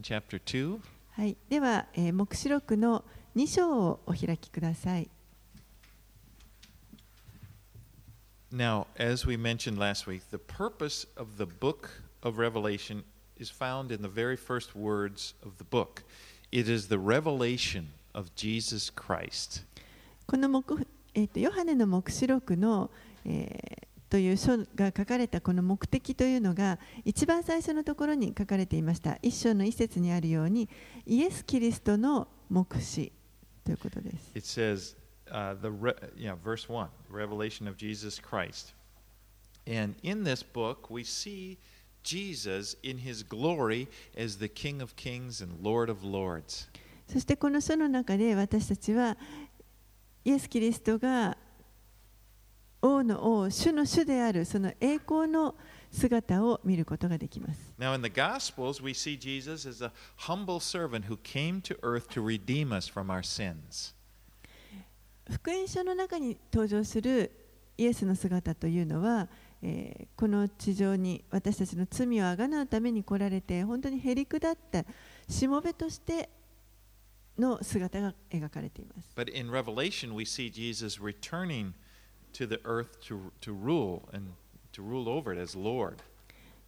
chapter 2. はい、では、えー、黙示録の2章をお開きください。 Now, as we mentioned last week, the purpose of the book of Revelation is found in the very first words of the book. It is the revelation of Jesus Christ. この黙、えー、とヨハネの黙示録の、えー という書が書かれたこの目的というのが一番最初のところに書かれていました。一章の一節にあるようにイエス・キリストの目視ということです。It says, uh, the re- yeah, verse 1, revelation of Jesus Christ. And in this book, we see Jesus in his glory as the King of kings and Lord of lords. そしてこの書の中で私たちはイエス・キリストが王の王、主の主であるその栄光の姿を見ることができます。Now, in the Gospels, we see Jesus as a humble servant who came to earth to redeem us from our sins. 福音書の中に登場するイエスの姿というのは、えーこの地上に私たちの罪をあがなうために来られて本当にへりくだったしもべとしての姿が描かれています。But in Revelation, we see Jesus returning to the earth to, to rule and to rule over it as Lord.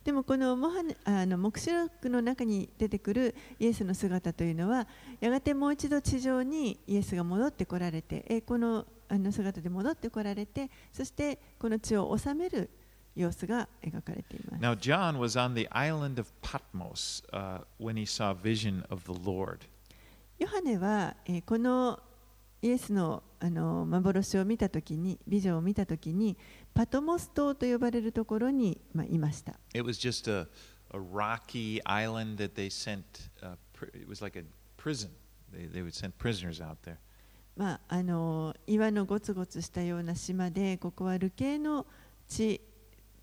でもこのモハネあの黙示録の中に出てくるイエスの姿というのはやがてもう一度地上にイエスが戻ってこられて栄光のあの姿で戻ってこられてそしてこの地を治める様子が描かれています。Now, John was on the island of Patmos uh, when he saw a vision of the Lord. ヨハネは、えーこのイエスのあの幻を見たときに、ビジョンを見たときに、パトモス島と呼ばれるところに、まあ、いました。It was just a, a rocky island that they sent, uh, it was like a prison. They, they would send prisoners out there. まあ、あの岩のゴツゴツしたような島で、ここは流刑の地、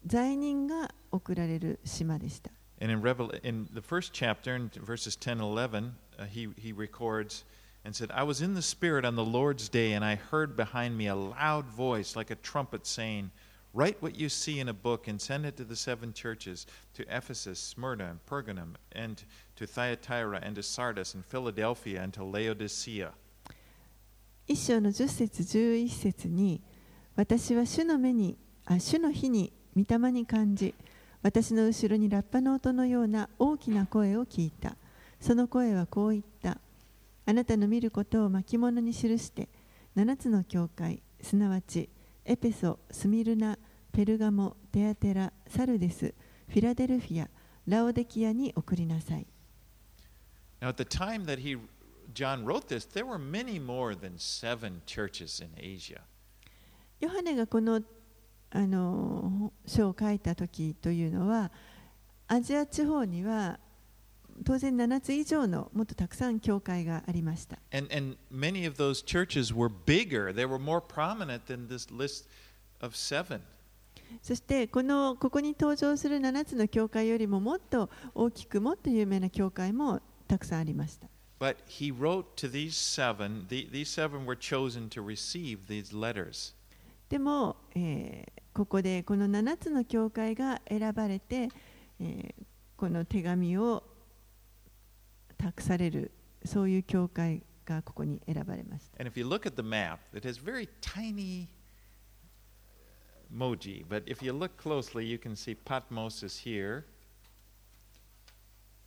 罪人が送られる島でした。And in, Revel- in the first chapter, in verses 10 and 11, uh, he, he records and said, I was in the Spirit on the Lord's day, and I heard behind me a loud voice like a trumpet saying, Write what you see in a book and send it to the seven churches to Ephesus, Smyrna, and Pergamum, and to Thyatira, and to Sardis, and Philadelphia, and to Laodicea. 一章の10節11節に私は主の目にあ主の日に御霊に感じ私の後ろにラッパの音のような大きな声を聞いたその声はこう言った あなたの見ることを巻物に記して7つの教会すなわちエペソスミルナペルガモテアテラサルデスフィラデルフィアラオデキアに送りなさい Now, at the time that he, John wrote this, there were many more than seven churches in Asia. ヨハネがこのあの書を書いた時というのはアジア地方には当然7つ以上のもっとたくさん教会がありました。そしてこの、ここに登場する7つの教会よりももっと大きく、もっと有名な教会もたくさんありました。でも、えー、ここでこの7つの教会が選ばれて、えー、この手紙を託されるそういう教会がここに選ばれました。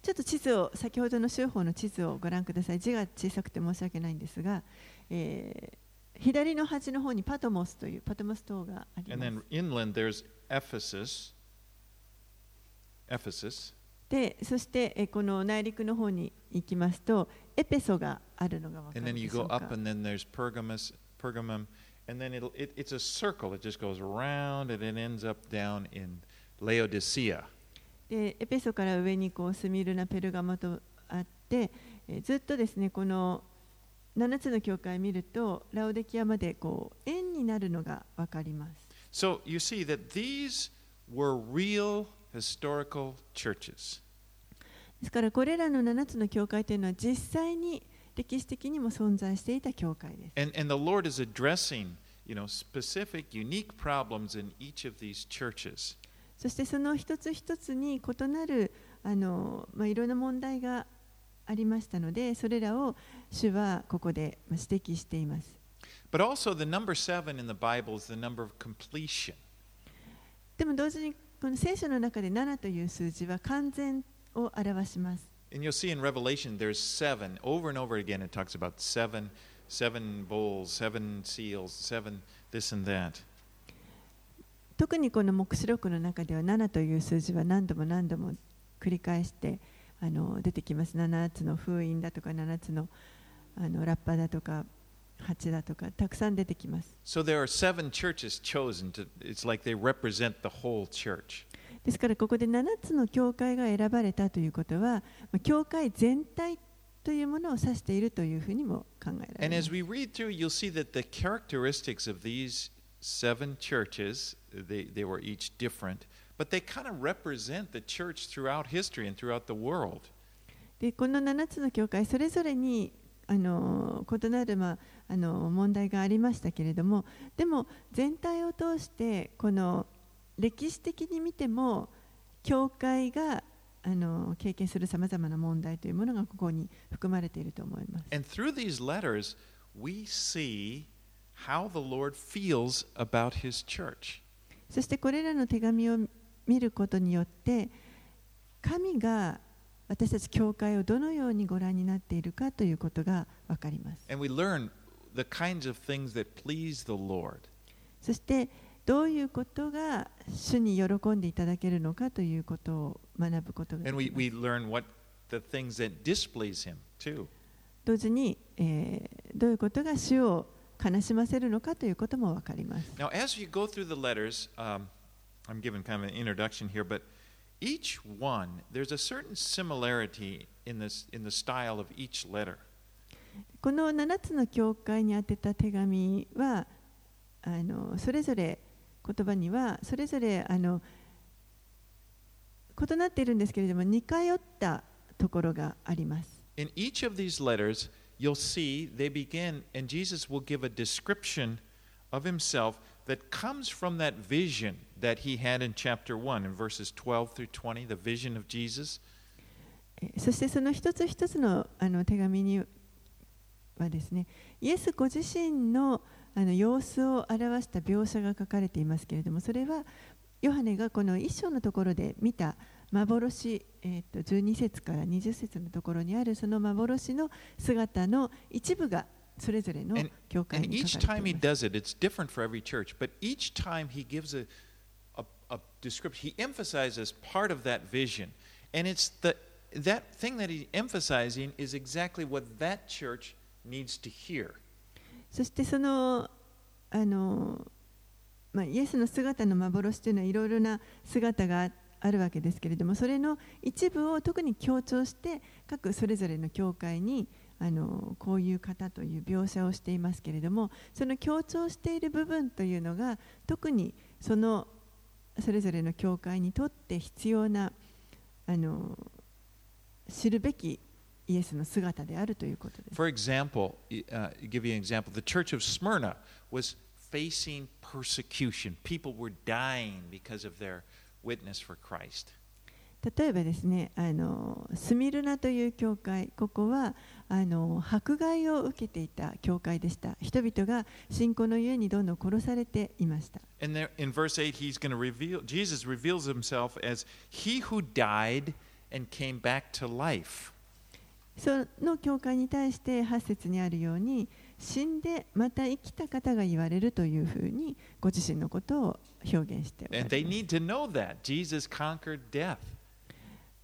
ちょっと地図を先ほどの州法の地図をご覧ください。字が小さくて申し訳ないんですが、えー、左の端の方にパトモスというパトモス島が。And then inland, there's Ephesus. でそしてこの内陸の方に行きますとエペソがあるのが分かるでし。でエペソから上にこうスミルナペルガマとあってずっとですねこの7つの教会見るとラオデキアまでこう円になるのが分かります。So you see that these were real historical churches. ですからこれらの7つの教会というのは実際に歴史的にも存在していた教会です。And, and the Lord is addressing, you know, specific, unique problems in each of these churches. そしてその一つ一つに異なるあの、まあ、いろんな問題がありましたのでそれらを主はここでまあ指摘しています But also, the number seven in the Bible is the number of completion. でも同時にこの聖書の中で7という数字は完全を表します And you'll see in Revelation, there's seven. Over and over again, it talks about seven, seven bowls, seven seals, seven this and that. 特にこの黙示録の中では7という数字は何度も何度も繰り返してあの出てきます7つの封印だとか7つのあのラッパだとか8だとかたくさん出てきます So there are seven churches chosen to, it's like they represent the whole church. ですからここで7つの教会が選ばれたということはまあ教会全体というものを指しているというふうにも考えられます we read through, you'll see that the characteristics of these seven churches, they, they were each different, but they kind of represent the church throughout history and throughout the world. でこの7つの教会それぞれにあの異なる、まあ、あの問題がありましたけれどもでも全体を通してこの歴史的に見ても教会があの経験するさまな問題というものがここに含まれていると思います。そしてこれらの手紙を見ることによって神が私たち教会をどのようにご覧になっているかということがわかります。そして、どういうことが主に喜んでいただけるのかということを学ぶことがで And き we, ます we learn what the things that displease him, too. 同時に、えーどういうことが主を悲しませるのかということも分かります。Now, as you go through the letters, um, I'm giving kind of an introduction here, but each one, there's a certain similarity in, this, in the style of each letter. この7つの教会に宛てた手紙はあのそれぞれ言葉にはそれぞれあの異なっているんですけれども似通ったところがあります。In each of these letters, you'll see they begin, and Jesus will give a description of himself that comes from that vision that he had in chapter 1 in verses 12 through 20, the vision of Jesus. えーそしてその一つ一つのあの手紙にはですねイエスご自身のあの様子を表した描写が書かれていますけれどもそれはヨハネがこの一章のところで見た幻、えー、と12節から20節のところにあるその幻の姿の一部がそれぞれの And, 教会 and に each 書か time れ he ています。does it, it's different for every church, but each time he gives a, a, a description, he emphasizes part of that vision. And it's the, that thing that he's emphasizing is exactly what that church needs to hear. そしてそのあの、まあ、イエスの姿の幻というのはいろいろな姿があるわけですけれどもそれの一部を特に強調して各それぞれの教会にあのこういう方という描写をしていますけれどもその強調している部分というのが特にそのそれぞれの教会にとって必要なあの知るべきイエスの姿であるということです。For example, uh, give you an example. The church of Smyrna was facing persecution. People were dying because of their witness for Christ. 例えばですねあのスミルナという教会ここはあの迫害を受けていた教会でした人々が信仰のゆえにどんどん殺されていました And there, in verse 8, he's going to reveal, Jesus reveals himself as he who died and came back to life. その教会に対して8節にあるように死んでまた生きた方が言われるというふうにご自身のことを表現しておます。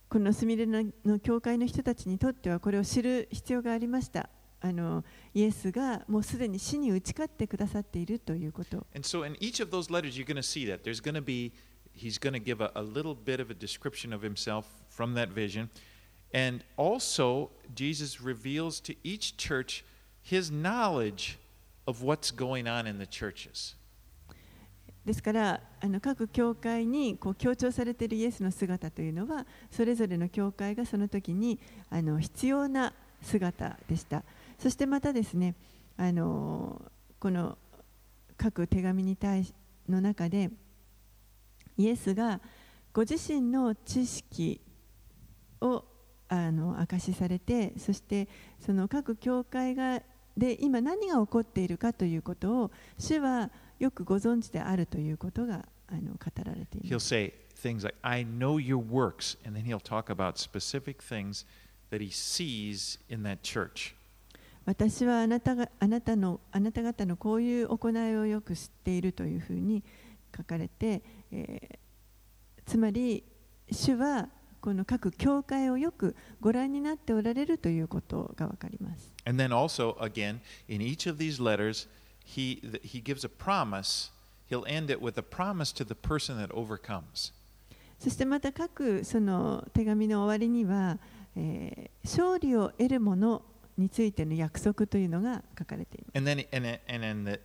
このスミレの教会の人たちにとってはこれを知る必要がありました。あのイエスがもうすでに死に打ち勝ってくださっているということ。He's going. And also, Jesus reveals to each church his knowledge of what's going on in the churches. ですからあの各教会にこう強調されているイエスの姿というのはそれぞれの教会がその時にあの必要な姿でしたそしてまたですねあのこの各手紙に対しの中でイエスがご自身の知識をあの証しされてそしてその各教会がで今何が起こっているかということを主はよくご存知であるということがあの語られてい He'll ます。say things like, I know your works, and then he'll talk about specific things that he sees in that church. 私はあなたがあなたのあなた方のこういう行いをよく知っているというふうに書かれて、えーつまり主はこの各教会をよくご覧になっておられるということがわかります。And then also, again, in each of these letters, he, he gives a promise. He'll end it with a promise to the person that overcomes. そしてまた各その手紙の終わりには、えー勝利を得るものについての約束というのが書かれています。And then, and, then- and then the,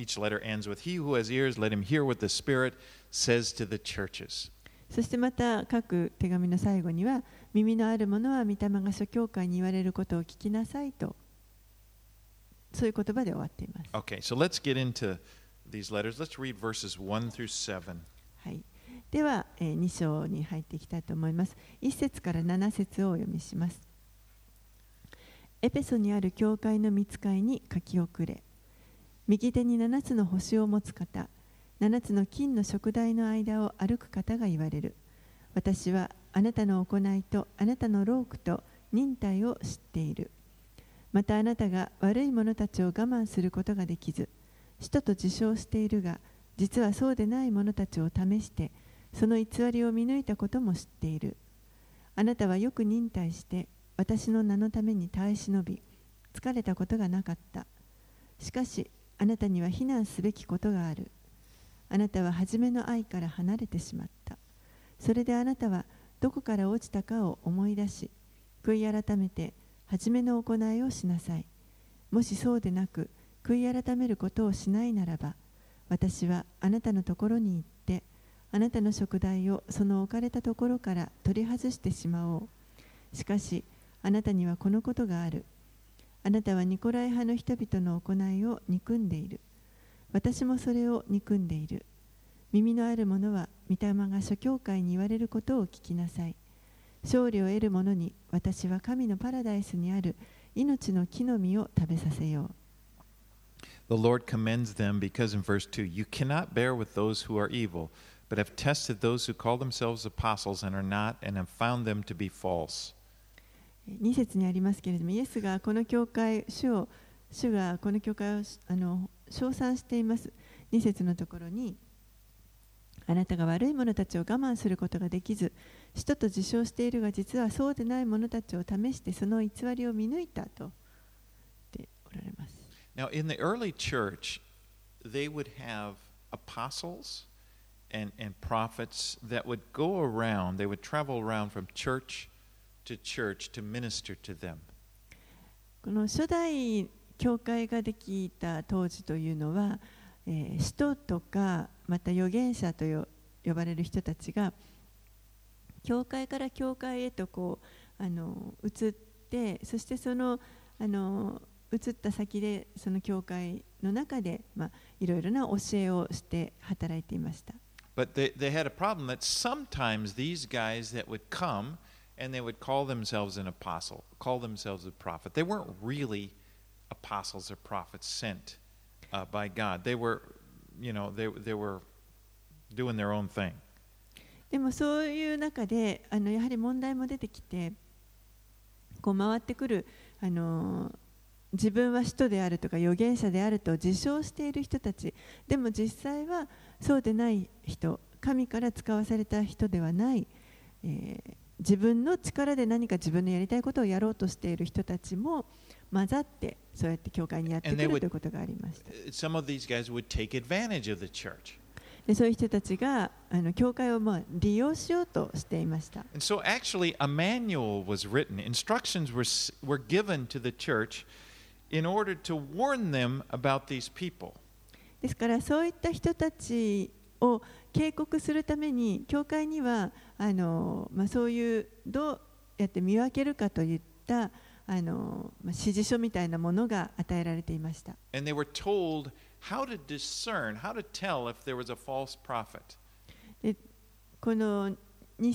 each letter ends with, He who has ears, let him hear what the Spirit says to the churches. そしてまた各手紙の最後には耳のある者は御霊が諸教会に言われることを聞きなさいとそういう言葉で終わっています。Okay, so let's get into these letters. Let's read verses 1 through 7. はい、では、え2章に入っていきたいと思います。1節から7節をお読みします。エペソにある教会の見つかいに書き遅れ右手に7つの星を持つ方7つの金の食台の間を歩く方が言われる。私はあなたの行いとあなたの労苦と忍耐を知っている。またあなたが悪い者たちを我慢することができず使徒と自称しているが実はそうでない者たちを試してその偽りを見抜いたことも知っている。あなたはよく忍耐して私の名のために耐え忍び疲れたことがなかった。しかしあなたには非難すべきことがある。あなたは初めの愛から離れてしまった。それであなたはどこから落ちたかを思い出し悔い改めて初めの行いをしなさい。もしそうでなく悔い改めることをしないならば私はあなたのところに行ってあなたの食材をその置かれたところから取り外してしまおう。しかしあなたにはこのことがある。あなたはニコライ派の人々の行いを憎んでいる。私もそれを憎んでいる耳のある者は御霊が諸教会に言われることを聞きなさい勝利を得る者に私は神のパラダイスにある命の木の実を食べさせよう The Lord commends them because in verse 2, you cannot bear with those who are evil, but have tested those who call themselves apostles and are not, and have found them to be false. 2節にありますけれども、イエスがこの教会、主を主がこの教会をあの称賛しています。2節のところに、あなたが悪い者たちを我慢することができず、使徒と自称しているが、実はそうでない者たちを試して、その偽りを見抜いたと言っておられます。Now, in the early church, they would have apostles and, and prophets that would go around, they would travel around from church to church to minister to them. この初代教会ができた当時というのは、えー使徒とかまた預言者とよ呼ばれる人たちが教会から教会へとこうあの移ってそしてそのあの移った先でその教会の中で、まあ、いろいろな教えをして働いていました。But they, they had a problem that sometimes these guys that would come and they would call themselves an apostle, call themselves a prophet, they weren't really apostles or prophets sent uh, by God. They were, you know, they, they were doing their own thing. でもそういう中であのやはり問題も出てきてこう回ってくるあの自分は使徒であるとか預言者であると自称している人たちでも実際はそうでない人神から使わされた人ではない、えー自分の力で何か自分のやりたいことをやろうとしている人たちも混ざってそうやって教会にやってくい。でそういう人たちがあの教会をまあ利用しようとしていました。ですからそういった人たちを警告するために教会にはあの、まあ、そういうどうやって見分けるかといったあの、まあ、指示書みたいなものが与えられていました。And they were told how to discern, how to tell if there was a false prophet. この偽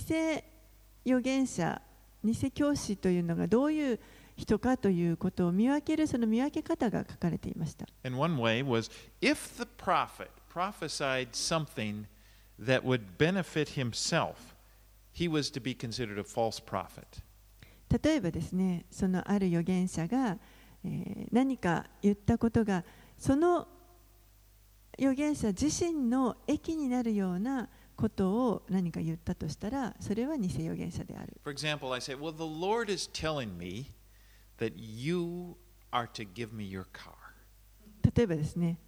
預言者偽教師というのがどういう人かということを見分けるその見分け方が書かれていました。And one way was if the prophet prophesied something that would benefit himself, he was to be considered a false prophet. 例えばですね、そのある預言者が、えー何か言ったことがその預言者自身の益になるようなことを何か言ったとしたら、それは偽預言者である。For example, I say, Well, the Lord is telling me that you are to give me your car. 例えばですね、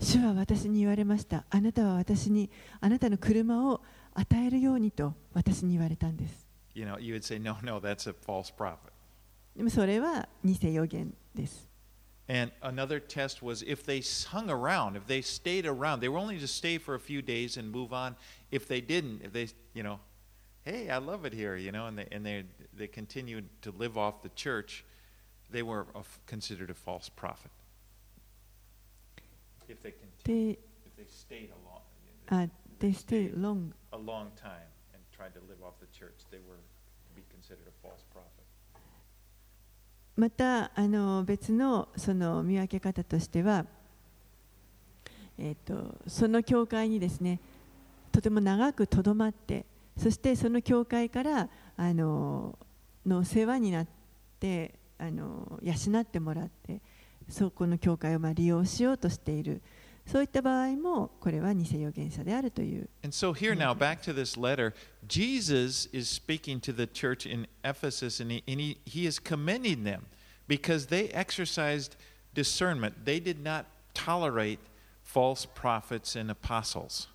主は私に言われました。あなたは私にあなたの車を与えるようにと私に言われたんです。You know, you would say, No, no, that's a false prophet. でもそれは偽預言です。 And another test was if they hung around, if they stayed around, they were only to stay for a few days and move on. If they didn't, if they, you know, hey, I love it here, you know, and they, and they, they continued to live off the church, they were a f considered a false prophet. If they, continued, で、 if they stayed a long, あ、they stay long a long time and Tried to live off the church, they were to be considered a false prophet. またあの別のその見分け方としては、えー、とその教会にですねとても長くとどまってそしてその教会からあのの世話になってあの養ってもらってそこの教会をまあ利用しようとしているそういった場合もこれは偽預言者であるという And so here now, back to this letter, Jesus is speaking to the church in Ephesus and, he, and he, he is commending them because they exercised discernment. They did not tolerate false prophets and apostles.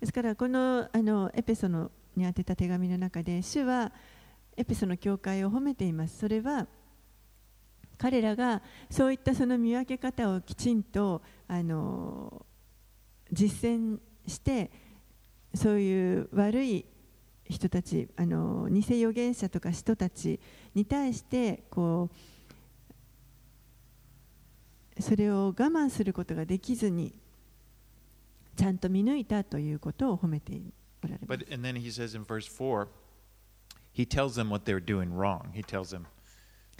ですからこのあのエペソのに宛てた手紙の中で主はエペソの教会を褒めています。それは彼らがそういったその見分け方をきちんとあの実践してそういう悪い人たちあの偽預言者とか人たちに対してこうそれを我慢することができずにちゃんと見抜いたということを褒めておられます But and then he says in verse 4, he tells them what they're doing wrong. He tells them,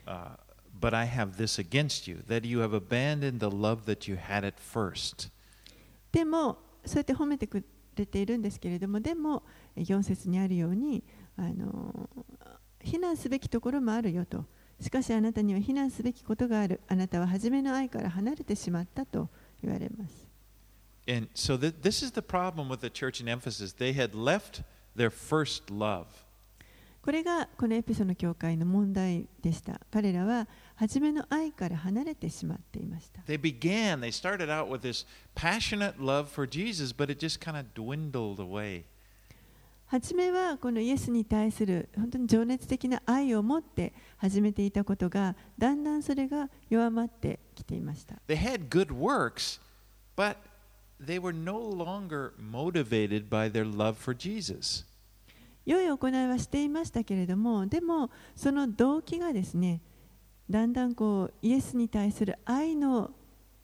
uh, But I have this against you, that you have abandoned the love that you had at first. でもそうやって褒めてくれているんですけれどもでも4節にあるようにあの非難すべきところもあるよとしかしあなたには非難すべきことがあるあなたは初めの愛から離れてしまったと言われます And so th- this is the problem with the church in Ephesus. They had left their first love. これがこのエピソの教会の問題でした彼らは初めの愛から離れてしまっていました They began, they started out with this passionate love for Jesus, but it just kind of dwindled away. 初めはこのイエスに対する本当に情熱的な愛を持って始めていたことがだんだんそれが弱まってきていました They had good works, but they were no longer motivated by their love for Jesus. 良い行いはしていましたけれどもでもその動機がですねだんだんこうイエスに対する愛の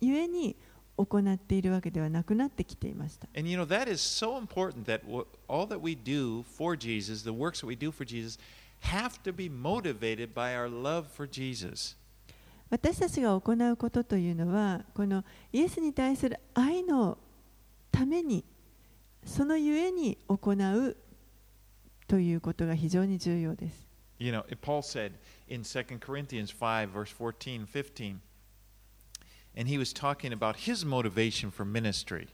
ゆえに行っているわけではなくなってきていました And you know, that is so important that all that we do for Jesus, the works that we do for Jesus, have to be motivated by our love for Jesus. 私たちが行うことというのはこのイエスに対する愛のためにそのゆえに行うということが非常に重要です。You know, Paul said in 2 Corinthians 5, verse 14, 15, and he was talking about his motivation for ministry.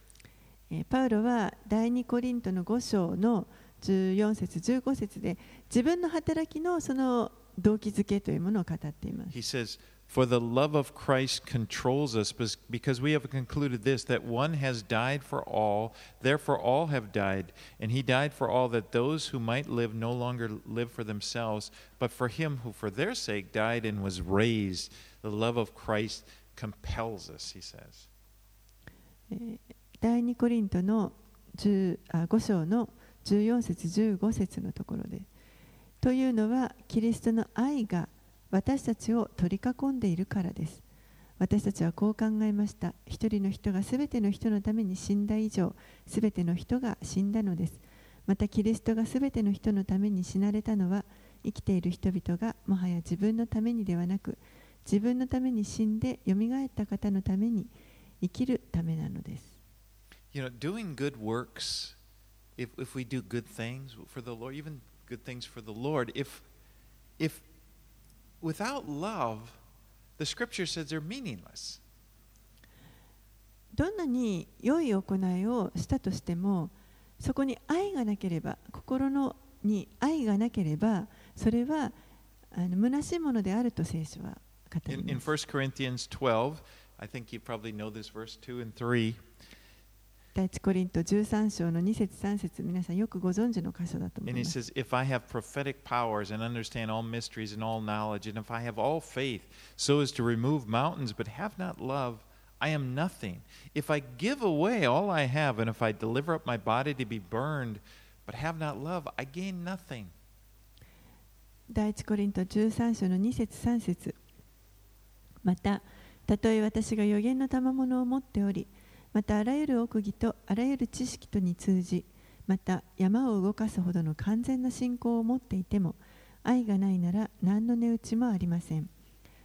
えーパウロは第2コリントの5章の14節15節で自分の働きのその動機づけというものを語っています。 He says, For the love of Christ controls us bes- because we have concluded this that one has died for all, therefore all have died. And he died for all that those who might live no longer live for themselves, but for him who for their sake died and was raised. The love of Christ compels us, he says. えー第2コリントの10あ5章の14節15節のところでというのはキリストの愛が 私たちを取り囲んでいるからです。私たちはこう考えました。一人の人がすべての人のために死んだ以上すべての人が死んだのです。またキリストがすべての人のために死なれたのは生きている人々がもはや自分のためにではなく自分のために死んでよみがえった方のために生きるためなのです。You know, doing good works, if, if we do good things for the Lord, even good things for the Lord, if, if without love, the scripture says they're meaningless. どんなに良い行いをしたとしてもそこに愛がなければ心のに愛がなければそれはあの虚しいものであると聖書は語り In, ま in す1 Corinthians 12, I think you probably know this verse 2 and 3. 第一コリント十三章の二節三節皆さんよくご存知の箇所だと思います。第一コリント十三章の二節三節。また、たとえ私が予言の賜物を持っており、またあらゆる奥義とあらゆる知識とに通じまた山を動かすほどの完全な信仰を持っていても愛がないなら何の値打ちもありません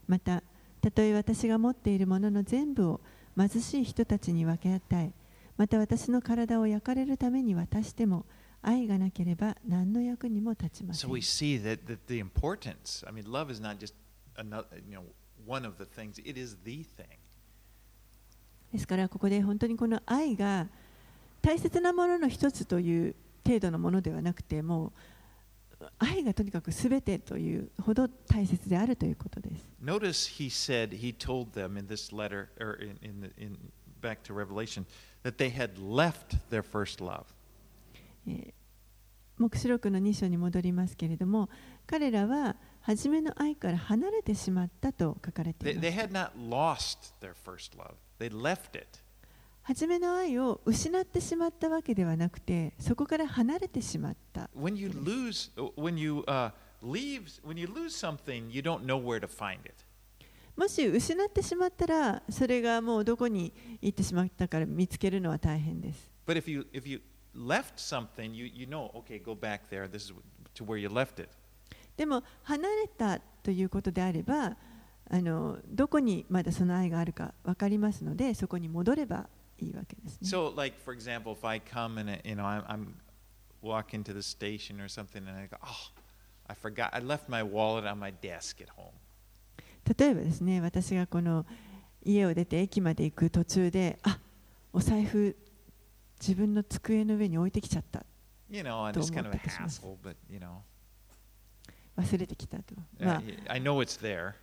またたとえ私が持っているものの全部を貧しい人たちに分け与えまた私の体を焼かれるために渡しても愛がなければ何の役にも立ちませ So we see that, that the importance, I mean, love is not just another, you know, one of the things, it is the thing. ですからここで本当にこの愛が大切なものの一つという程度のものではなくてもう愛がとにかく全てというほど大切であるということです。Notice he said, he told them in this letter, or in, in, the, in back to Revelation, that they had left their first love. えー黙示録の2章に戻りますけれども彼らは初めの愛から離れてしまったと書かれて They, いま they す。had not lost their first love, they left it. 初めの愛を失ってしまったわけではなくてそこから離れてしまった。When you lose, when you uh, leave, when you lose something, you don't know where to find it. もし失ってしまったらそれがもうどこに行ってしまったから見つけるのは大変です。But if you if you left something, you, you know, okay, go back there. This is to where you left it. でも離れたということであればあのどこにまだその愛があるか分かりますのでそこに戻ればいいわけですね。So, like for example, if I come and uh, you know I'm, I'm walking to the station or something, and I go, oh, I forgot, I left my wallet on my desk at home. 例えばですね私がこの家を出て駅まで行く途中であお財布自分の机の上に置いてきちゃった You know, and it's kind of a hassle, but you know, 忘れてきたと、uh, まあ、I know it's there.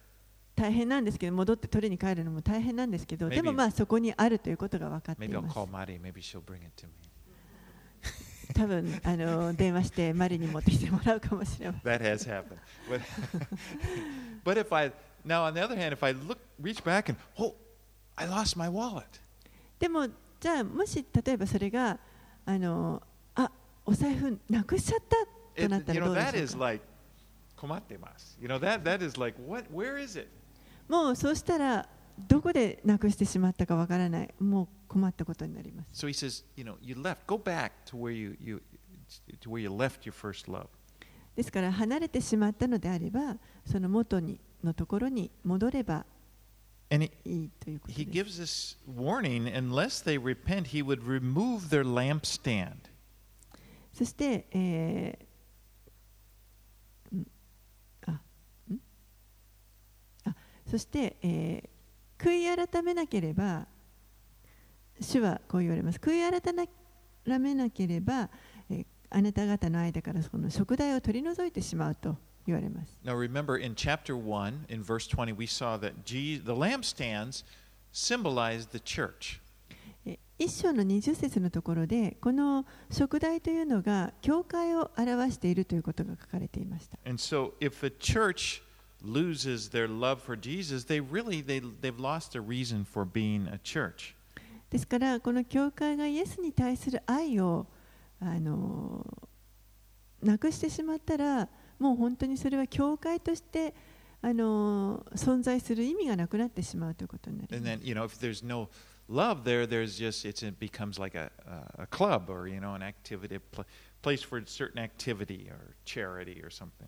大変なんですけど戻って取りに帰るのも大変なんですけどでもまあそこにあるということが分かっています it. 多分あの電話してマリに持ってきてもらうかもしれません That has happened. But, but if I now, on the other hand, if I look, reach back and oh, I lost my wallet. でもじゃあもし例えばそれがあのあお財布なくしちゃったと It, なった you ら know, どうで that しょ is うか like, komattemasu. You know, that that is like, what? Where is it? もうそうしたらどこでなくしてしまったかわからないもう困ったことになります So he says, you know, you left. Go back to where you you to where you left your first love. ですから離れてしまったのであればその元にのところに戻れば he, いいということ he です gives this warning: unless they repent, he would remove their lampstand. そして、えーうんあんあそして、えー悔い改めなければ主はこう言われます。悔い改めなければ、えーあなた方の間からその食材を取り除いてしまうと言われます。Now, remember in chapter 1, in verse 20, we saw that Je- the lampstands symbolized the church. え一章の20節のところでこの食材というのが教会を表しているということが書かれていました。And so, if a church loses their love for Jesus, they really they, they've lost a reason for being a church. ですからこの教会がイエスに対する愛をあのなくしてしまったらもう本当にそれは教会としてあの存在する意味がなくなってしまうということになり And ます then, you know, if there's no love there, there's just it's, it becomes like a, a, a club or you know an activity, a pl- place for a certain activity or charity or something.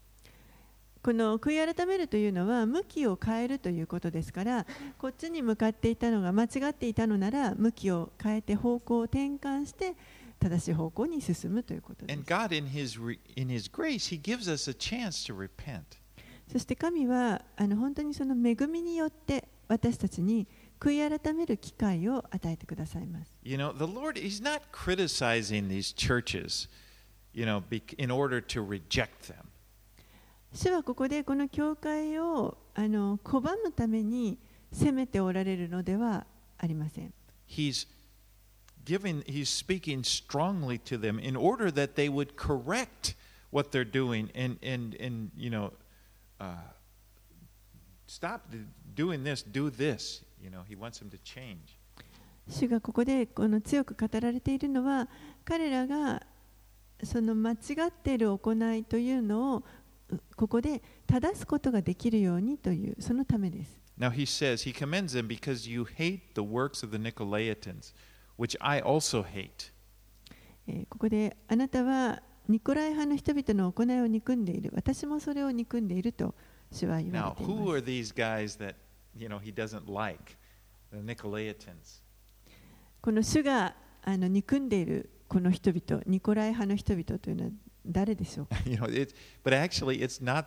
この悔い改めるというのは向きを変えるということですからこっちに向かっていたのが間違っていたのなら向きを変えて方向を転換して正しい方向に進むということで And す God in his in his grace, he gives us a chance to repent. そして神はあの本当にその恵みによって私たちに悔い改める機会を与えてくださいます You know, the Lord he's not criticizing these churches, you know, in order to reject them. 主はここでこの教会をあの拒むために責めておられるのではありません He's giving he's speaking strongly to them in order that they would correct what they're doing and and and you know uh, stop doing this do this you know he wants them to change 主がここでこの強く語られているのは彼らがその間違っている行いというのをうここで正すことができるようにというそのためです。now he says he commends them because you hate the works of the nicolaitans which i also hate えーここであなたはニコライ派の人々の行いを憎んでいる私もそれを憎んでいると主は言 now われてい who ま are す。these guys that you know he doesn't like the nicolaitans この主があの憎んでいるこの人々ニコライ派の人々というのは誰でしょうか you know it but actually it's not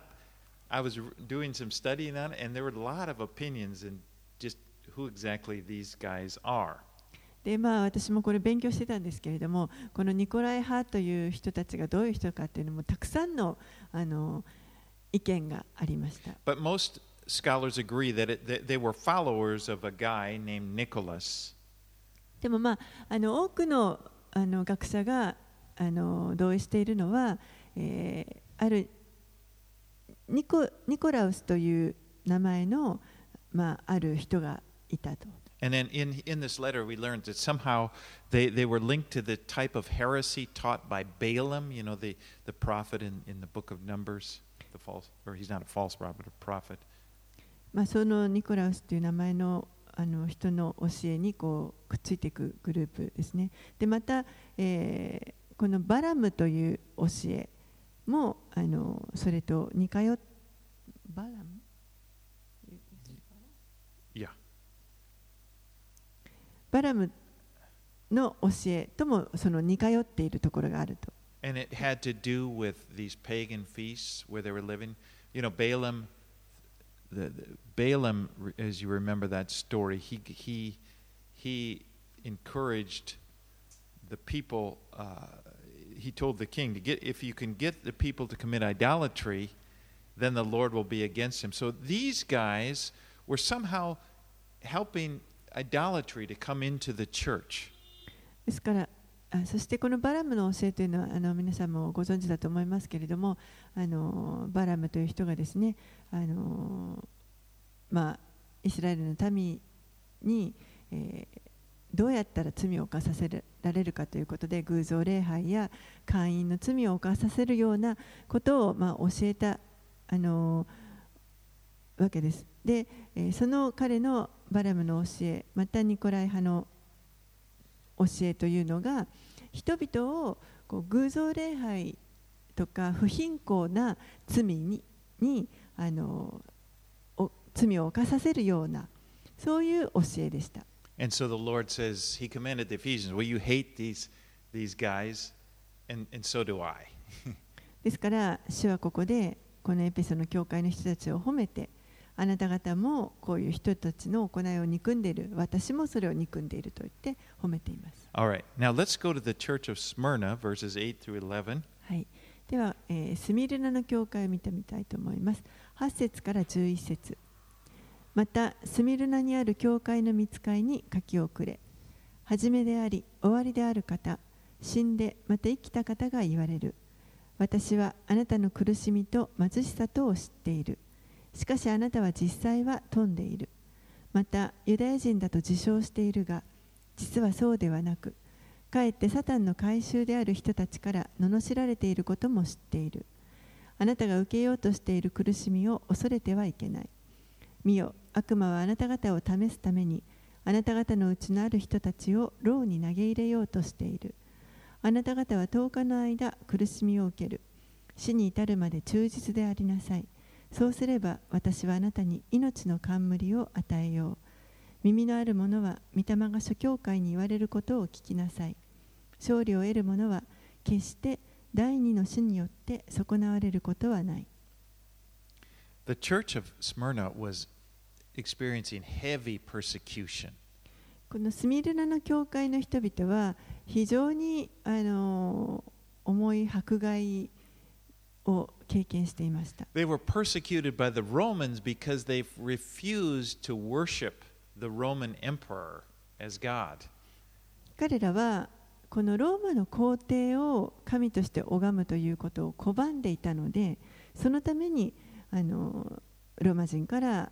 i was doing some studying on it and there were a lot of opinions and just who exactly these guys are でまあ私もこれ勉強してたんですけれどもこのニコライ派という人たちがどういう人かっていうのもたくさんのあの意見がありました but most scholars agree that, it, that they were followers of a guy named nicholas でもまああの多くのあの学者があの同意しているのは、えーあるニコニコラウスという名前の、まあ、ある人がいたと。and then in, in this letter we learned that somehow they, they were linked to the type of heresy taught by balaam you know the, the prophet in, in the book of numbers the false or he's not a false prophet a prophet まあ、そのニコラウスという名前のあの人の教えにこうくっついていくグループですね。でまた、えーこのバラムという教えもあのそれと似通っバラム yeah バラムの教えともその似通っているところがあると。And it had to do with these pagan feasts where they were living. You know, Balaam, the, the, Balaam, as you remember that story, he, he, he encouraged the people, uh, he told the king to get, if you can get the people to commit idolatry, then the Lord will be against him. So these guys were somehow helping idolatry to come into the church. ですからあそしてこのバラムの教えというのはあの皆さんもご存知だと思いますけれどもあのバラムという人がですねあの、まあ、イスラエルの民に、えーどうやったら罪を犯させ られるかということで偶像礼拝や会員の罪を犯させるようなことを、ま、教えたあのわけです。で、えその彼のバラムの教えまたニコライ派の教えというのが人々をこう偶像礼拝とか不貧困な罪ににあの罪を犯させるようなそういう教えでした。And so the Lord says, He commanded the Ephesians, Well, you hate these, these guys, and, and so do I. ですから主はここでこのエペソの教会の人たちを褒めてあなた方もこういう人たちの行いを憎んでいる私もそれを憎んでいると言って褒めています。Right, now let's go to the church of Smyrna, verses 8 through 11. はい、では、えースミルナの教会を見てみたいと思います。8節から11節また、スミルナにある教会の見つかいに書きをくれ。初めであり、終わりである方、死んで、また生きた方が言われる。私はあなたの苦しみと貧しさとを知っている。しかしあなたは実際は富んでいる。またユダヤ人だと自称しているが実はそうではなくかえってサタンの改宗である人たちから罵られていることも知っているあなたが受けようとしている苦しみを恐れてはいけない見よ悪魔はあなた方を試すためにあなた方のうちのある人たちを牢に投げ入れようとしている。あなた方は10日の間苦しみを受ける。死に至るまで忠実でありなさい。そうすれば私はあなたに命の冠を与えよう。耳のある者は御霊が諸教会に言われることを聞きなさい。勝利を得る者は決して第二の死によって損なわれることはない。The church of Smyrna was experiencing heavy persecution. このスミルナの教会の人々は非常にあの重い迫害を経験していました。They were persecuted by the Romans because they refused to worship the Roman emperor as God. 彼らはこのローマの皇帝を神として拝むということを拒んでいたのでそのためにあのローマ人から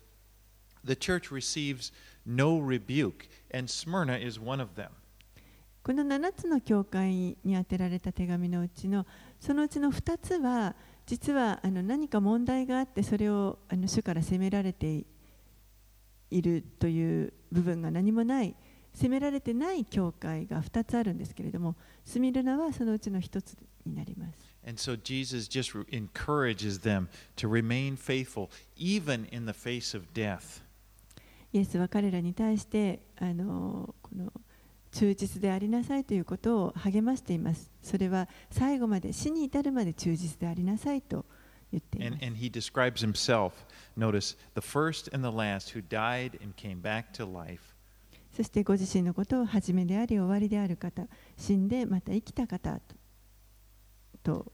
the church receives no rebuke, and Smyrna is one of them. この7つの教会に宛てられた手紙のうちのそのうちの2つは実はあの何か問題があってそれをあの主から責められているという部分が何もない責められてない教会が2つあるんですけれどもスミルナはそのうちの1つになります。 And so Jesus just re- encourages them to remain faithful, even in the face of death. イエスは彼らに対してあのこの忠実でありなさいということを励ましています。それは最後まで死に至るまで忠実でありなさいと言っていま And, す。and he describes himself, notice, the first and the last who died and came back to life. そしてご自身のことを初めであり終わりである方、死んでまた生きた方とと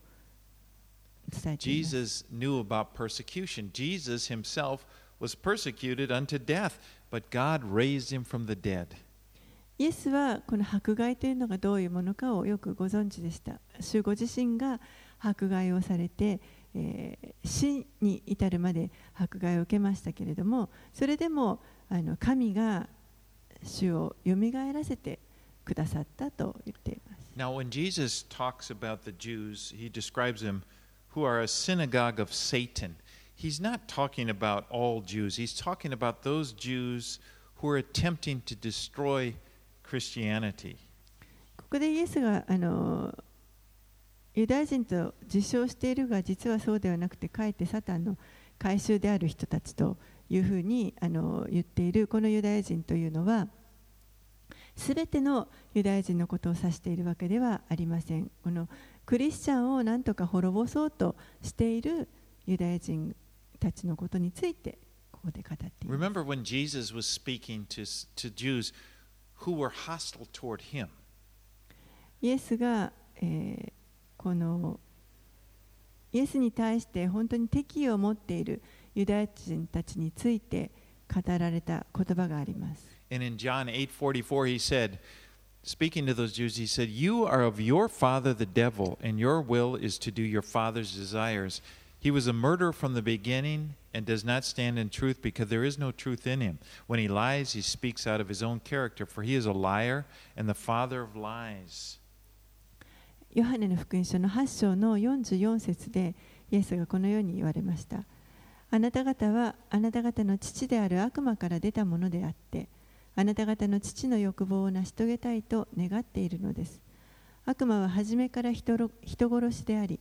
伝えています。Jesus knew about persecution. Jesus himself was persecuted unto death, but God raised him from the dead. イエスはこの迫害というのがどういうものかをよくご存知でした。主ご自身が迫害をされて、えー死に至るまで迫害を受けましたけれども、それでもあの神が主をよみがえらせてくださったと言っています。Now, when Jesus talks about the Jews, he describes them who are a synagogue of Satan. He's not talking about all Jews, he's talking about those Jews who are attempting to destroy Christianity. ここでイエスがあのユダヤ人と自称しているが実はそうではなくてかえってサタンの改宗である人たちというふうにあの言っているこのユダヤ人というのはすべてのユダヤ人のことを指しているわけではありません。このクリスチャンをなんとか滅ぼそうとしているユダヤ人たちのことについてここで語っています。Remember when Jesus was speaking to, to Jews who were hostile toward him. イエスが、えーこのイエスに対して本当に敵意を持っているユダヤ人たちについて語られた言葉があります。And in John 8:44 he said, speaking to those Jews, he said, "You are of your father the devil, and your will is to do your father's desires. He was a murderer from the beginning and does not stand in truth because there is no truth in him. When he lies, he speaks out of his own character, for he is a liar and the father of lies." ヨハネの福音書の8章の44節でイエスがこのように言われました。あなた方はあなた方の父である悪魔から出たものであって、あなた方の父の欲望を成し遂げたいと願っているのです。悪魔は初めから人人殺しであり、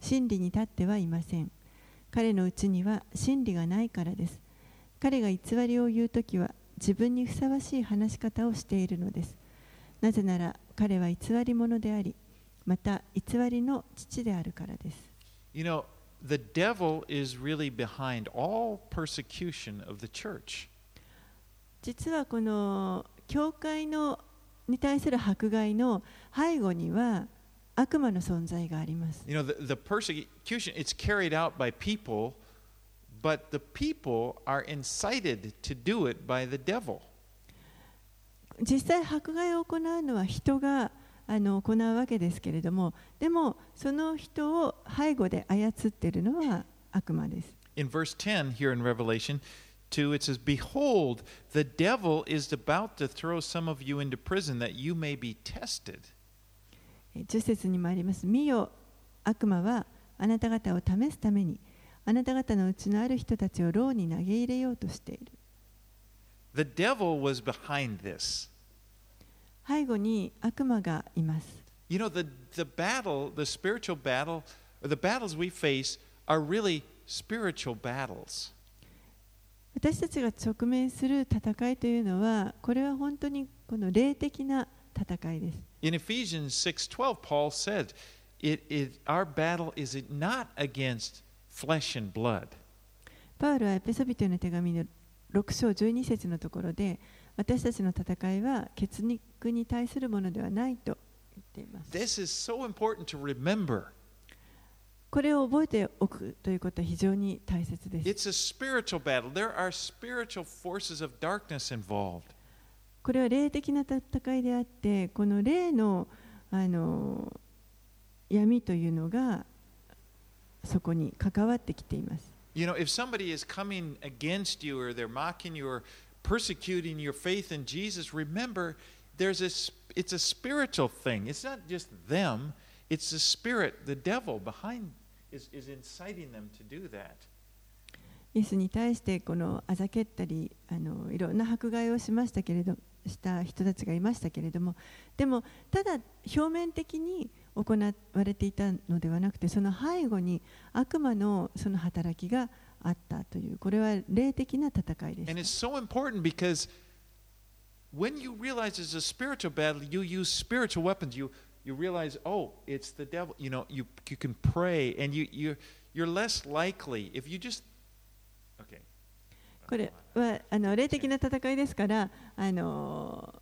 真理に立ってはいません。彼のうちには真理がないからです。彼が偽りを言うときは自分にふさわしい話し方をしているのです。なぜなら彼は偽り者であり、また偽りの父であるからです。You know, the devil is really behind all persecution of the church. 実はこの教会のに対する迫害の背後には悪魔の存在があります。You know, the, the persecution, it's carried out by people, but the people are incited to do it by the devil. 実際迫害を行うのは人があの行うわけですけれどもでもその人を背後で操っているのは悪魔です。In verse 10 here in Revelation 2, it says, Behold, the devil is about to throw some of you into prison that you may be tested. え10節にもあります。見よ悪魔はあなた方を試すためにあなた方のうちのある人たちを牢に投げ入れようとしている。The devil was behind this. 背後に悪魔がいます。You know, the, the battle, the spiritual battle, or the battles we face are really spiritual battles. 私たちが直面する戦いというのはこれは本当にこの霊的な戦いです。In Ephesians 6:12, Paul said, it, it, Our battle is not against flesh and blood. パウロはエペソビトへの手紙の6章12節のところで私たちの戦いは血肉に対するものではないと言っています。 This is so important to remember. これを覚えておくということは非常に大切です。 It's a spiritual battle. There are spiritual forces of darkness involved. これは霊的な戦いであってこの霊のあの闇というのがそこに関わってきています。You know, if somebody is coming against you or they're mocking you or persecuting your faith in Jesus, remember there's a it's a spiritual thing. It's not just them, it's the spirit, the devil behind is, is inciting them to do that. イエスに対してこのあざけったりあのいろんな迫害をしましたけれどした人たちがいましたけれどもでもただ表面的に行われていたのではなくてその背後に悪魔のその働きがあったというこれは霊的な戦いで And す it's so important because when you realize it's a spiritual battle, you use spiritual weapons. You you realize, oh, it's the devil. You know, you you can pray and you you you're less likely if you just okay. これはあの霊的な戦いですからあの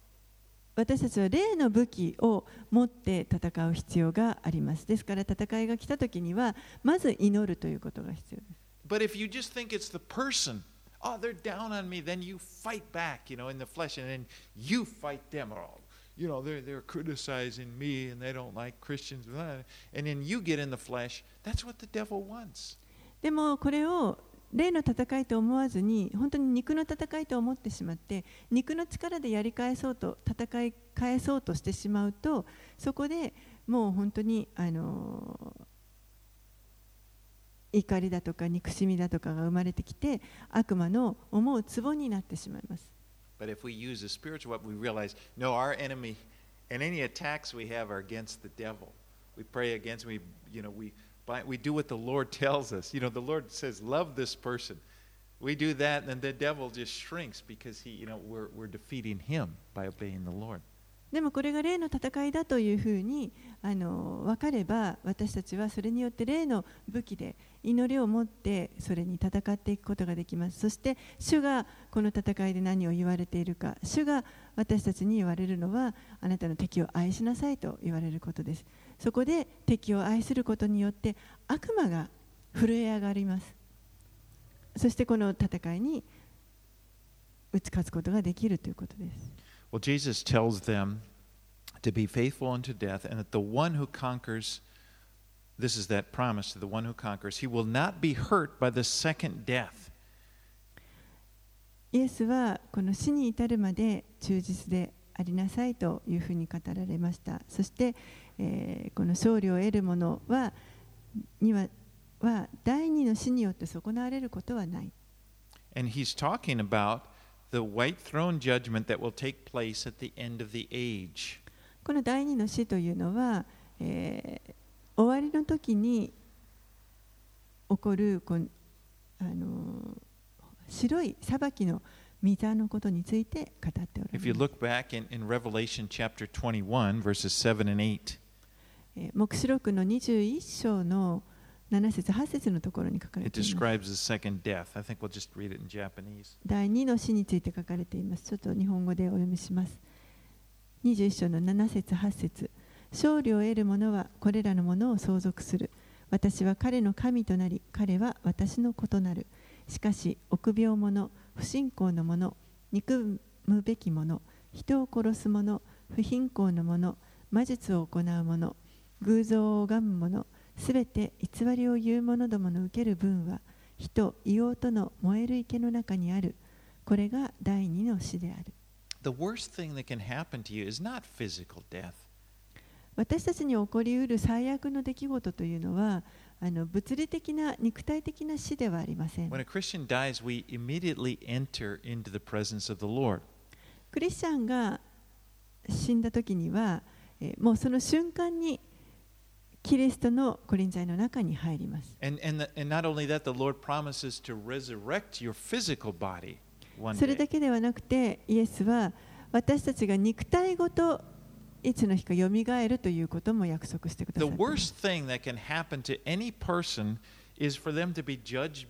私たちは霊の武器を持って戦う必要がありますですから戦いが来た時にはまず祈るということが必要です But if you just think it's the person, oh, they're down on me, then you fight back, you know, in the flesh, and then you fight them. Or, you know, they're, they're criticizing me and they don't like Christians. And then you get in the flesh. That's what the devil wants. でもこれを霊の戦いと思わずに本当に肉の戦いと思ってしまって肉の力でやり返そうと戦い返そうとしてしまうとそこでもう本当にあの怒りだとか憎しみだとかが生まれてきて悪魔の思うツボになってしまいます。But if we use a spiritual weapon, we realize, no, our enemy and any attacks we have are against the devil. We pray against, we, you know, we, By, we do what the Lord tells us. You know, the Lord says, love this person. We do that, and then the devil just shrinks because he, you know, we're, we're defeating him by obeying the Lord. でもこれが霊の戦いだというふうにあの分かれば私たちはそれによって霊の武器で祈りを持ってそれに戦っていくことができますそして主がこの戦いで何を言われているか主が私たちに言われるのはあなたの敵を愛しなさいと言われることですそこで敵を愛することによって悪魔が震え上がりますそしてこの戦いに打ち勝つことができるということです Well, Jesus tells them to be faithful unto death, and that the one who conquers, this is that promise to the one who conquers, he will not be hurt by the second death. イエスはこの死に至るまで忠実でありなさいというふうに語られましたそして、えーこの勝利を得る者はにはは第二の死によって損なわれることはない And he's talking about the white throne judgment that will take place at the end of the age. この第二の死というのは、えー終わりの時に起こるこんあの白い裁きの御座のことについて語っておられ If you ます look back in, in Revelation chapter 21, verses 7 and 8, えー黙示録の21章の7節8節のところに書かれ It ています。describes the second death. I think we'll just read it in Japanese. 第2の死について書かれています。ちょっと日本語でお読みします。21章の7節8節勝利を得る者はこれらのものを相続する。私は彼の神となり、彼は私の異なる。しかし、臆病者、不信仰の者、憎むべき者、人を殺す者、不貧困の者、魔術を行う者、偶像を拝む者すべて偽りを言う者どもの受ける分は人硫黄との燃える池の中にある。これが第二の死である。私たちに起こりうる最悪の出来事というのはあの物理的な肉体的な死ではありません。クリスチャンが死んだ時にはもうその瞬間にキリストの御臨在の中に入ります。それだけではなくて、イエスは私たちが肉体ごといつの日かよるということも約束してくださいます。Is for them to be judged.